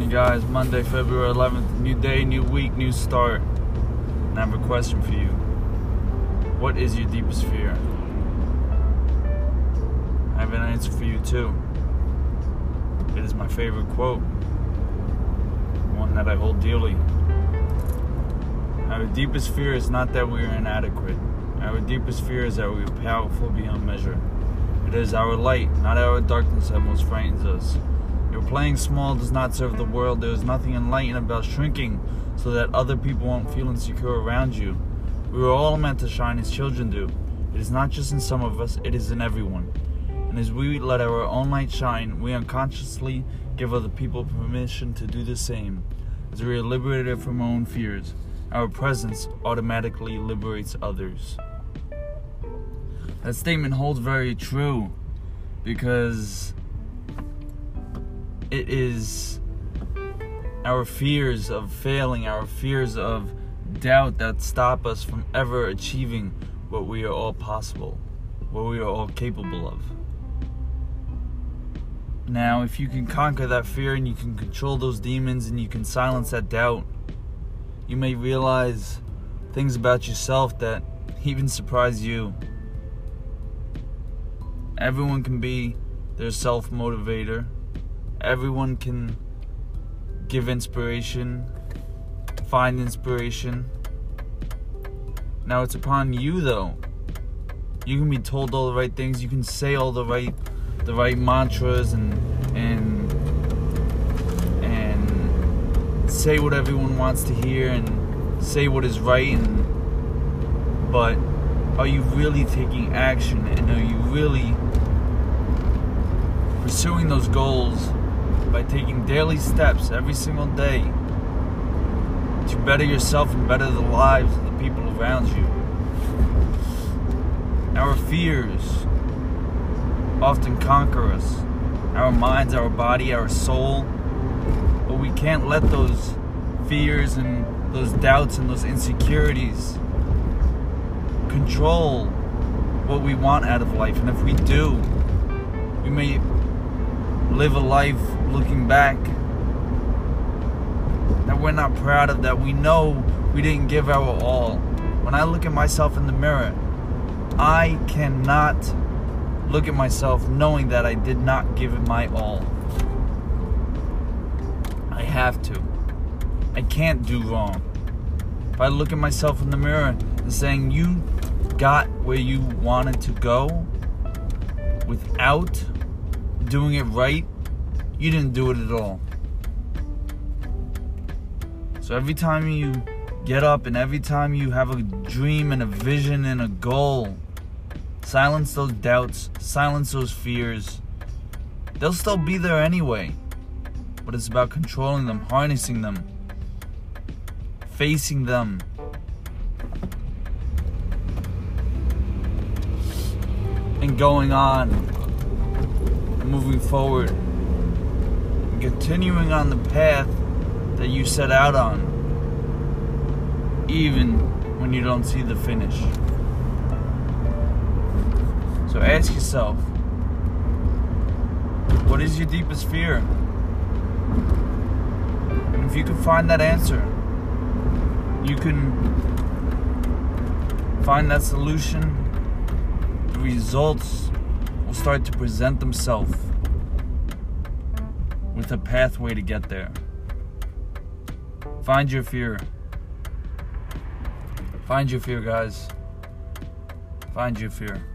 morning, guys. Monday, February 11th. New day, new week, new start. And I have a question for you. What is your deepest fear? I have an answer for you, too. It is my favorite quote, one that I hold dearly. Our deepest fear is not that we are inadequate. Our deepest fear is that we are powerful beyond measure. It is our light, not our darkness, that most frightens us. Playing small does not serve the world. There is nothing enlightened about shrinking so that other people won't feel insecure around you. We were all meant to shine as children do. It is not just in some of us, it is in everyone. And as we let our own light shine, we unconsciously give other people permission to do the same. As we are liberated from our own fears, our presence automatically liberates others. That statement holds very true because it is our fears of failing, our fears of doubt that stop us from ever achieving what we are all possible, what we are all capable of. Now, if you can conquer that fear and you can control those demons and you can silence that doubt, you may realize things about yourself that even surprise you. Everyone can be their self motivator everyone can give inspiration, find inspiration. Now it's upon you though. You can be told all the right things, you can say all the right the right mantras and and and say what everyone wants to hear and say what is right and but are you really taking action and are you really pursuing those goals by taking daily steps every single day to better yourself and better the lives of the people around you. Our fears often conquer us our minds, our body, our soul. But we can't let those fears and those doubts and those insecurities control what we want out of life. And if we do, we may live a life looking back that we're not proud of, that we know we didn't give our all. When I look at myself in the mirror, I cannot look at myself knowing that I did not give it my all. I have to. I can't do wrong. If I look at myself in the mirror and saying, You got where you wanted to go without doing it right, you didn't do it at all. So every time you get up and every time you have a dream and a vision and a goal, silence those doubts, silence those fears. They'll still be there anyway. But it's about controlling them, harnessing them, facing them. And going on moving forward and continuing on the path that you set out on, even when you don't see the finish. So ask yourself what is your deepest fear? And if you can find that answer, you can find that solution, the results will start to present themselves with a pathway to get there. Find your fear. Find your fear, guys. Find your fear.